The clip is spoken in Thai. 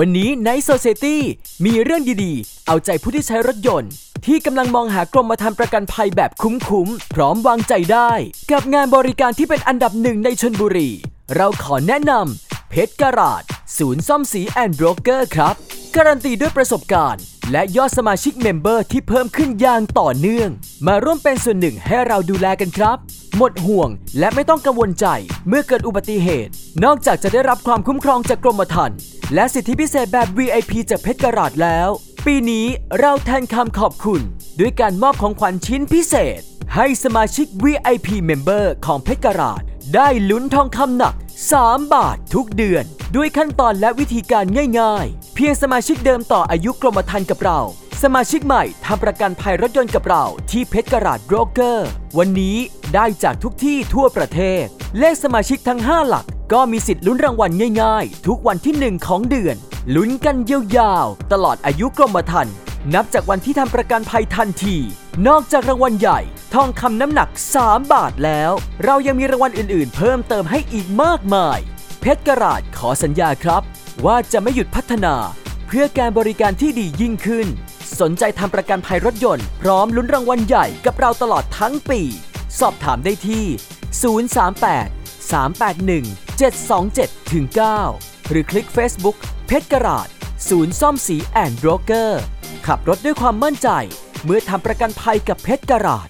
วันนี้ใน Society มีเรื่องดีๆ เอาใจผู้ที่ใช้รถยนต์ ที่กำลังมองหากรมธรรม์ประกันภัยแบบคุ้มๆ พร้อมวางใจได้ กับงานบริการที่เป็นอันดับหนึ่งในชลบุรี เราขอแนะนำเพชรการาจศูนย์ซ่อมสี and broker ครับ การันตีด้วยประสบการณ์ และยอดสมาชิก member ที่เพิ่มขึ้นอย่างต่อเนื่อง มาร่วมเป็นส่วนหนึ่งให้เราดูแลกันครับ หมดห่วง และไม่ต้องกังวลใจ เมื่อเกิดอุบัติเหตุ นอกจากจะได้รับความคุ้มครองจากกรมธรรม์และสิทธิพิเศษแบบ VIP จากเพชรกราดแล้ว ปีนี้เราแทนคำขอบคุณ ด้วยการมอบของขวัญชิ้นพิเศษ ให้สมาชิก VIP Member ของเพชรกราดได้ลุ้นทองคำหนัก 3 บาททุกเดือน ด้วยขั้นตอนและวิธีการง่าย ๆ เพียงสมาชิกเดิมต่ออายุกรมธรรม์กับเรา สมาชิกใหม่ทำประกันภัยรถยนต์กับเราที่เพชรกราดโบรกเกอร์ วันนี้ ได้จากทุกที่ทั่วประเทศ เลขสมาชิกทั้ง 5 หลัก ก็มีสิทธิ์ลุ้นรางวัลง่ายๆ ทุกวันที่ 1 ของเดือน ลุ้นกันยาวๆ ตลอดอายุกรมธรรม์นับจากวันที่ทำประกันภัยทันที นอกจากรางวัลใหญ่ ทองคำน้ำหนัก 3 บาทแล้ว เรายังมีรางวัลอื่นๆ เพิ่มเติมให้อีกมากมาย เพชรกราดขอสัญญาครับ ว่าจะไม่หยุดพัฒนา เพื่อการบริการที่ดียิ่งขึ้น สนใจทำประกันภัยรถยนต์ พร้อมลุ้นรางวัลใหญ่กับเราตลอดทั้งปี สอบถามได้ที่ 038 381 727ถึง9หรือคลิก Facebook เพชรกราดศูนย์ซ่อมสีแอนด์โบรกเกอร์ ขับรถด้วยความมั่นใจ เมื่อทำประกันภัยกับเพชรกราด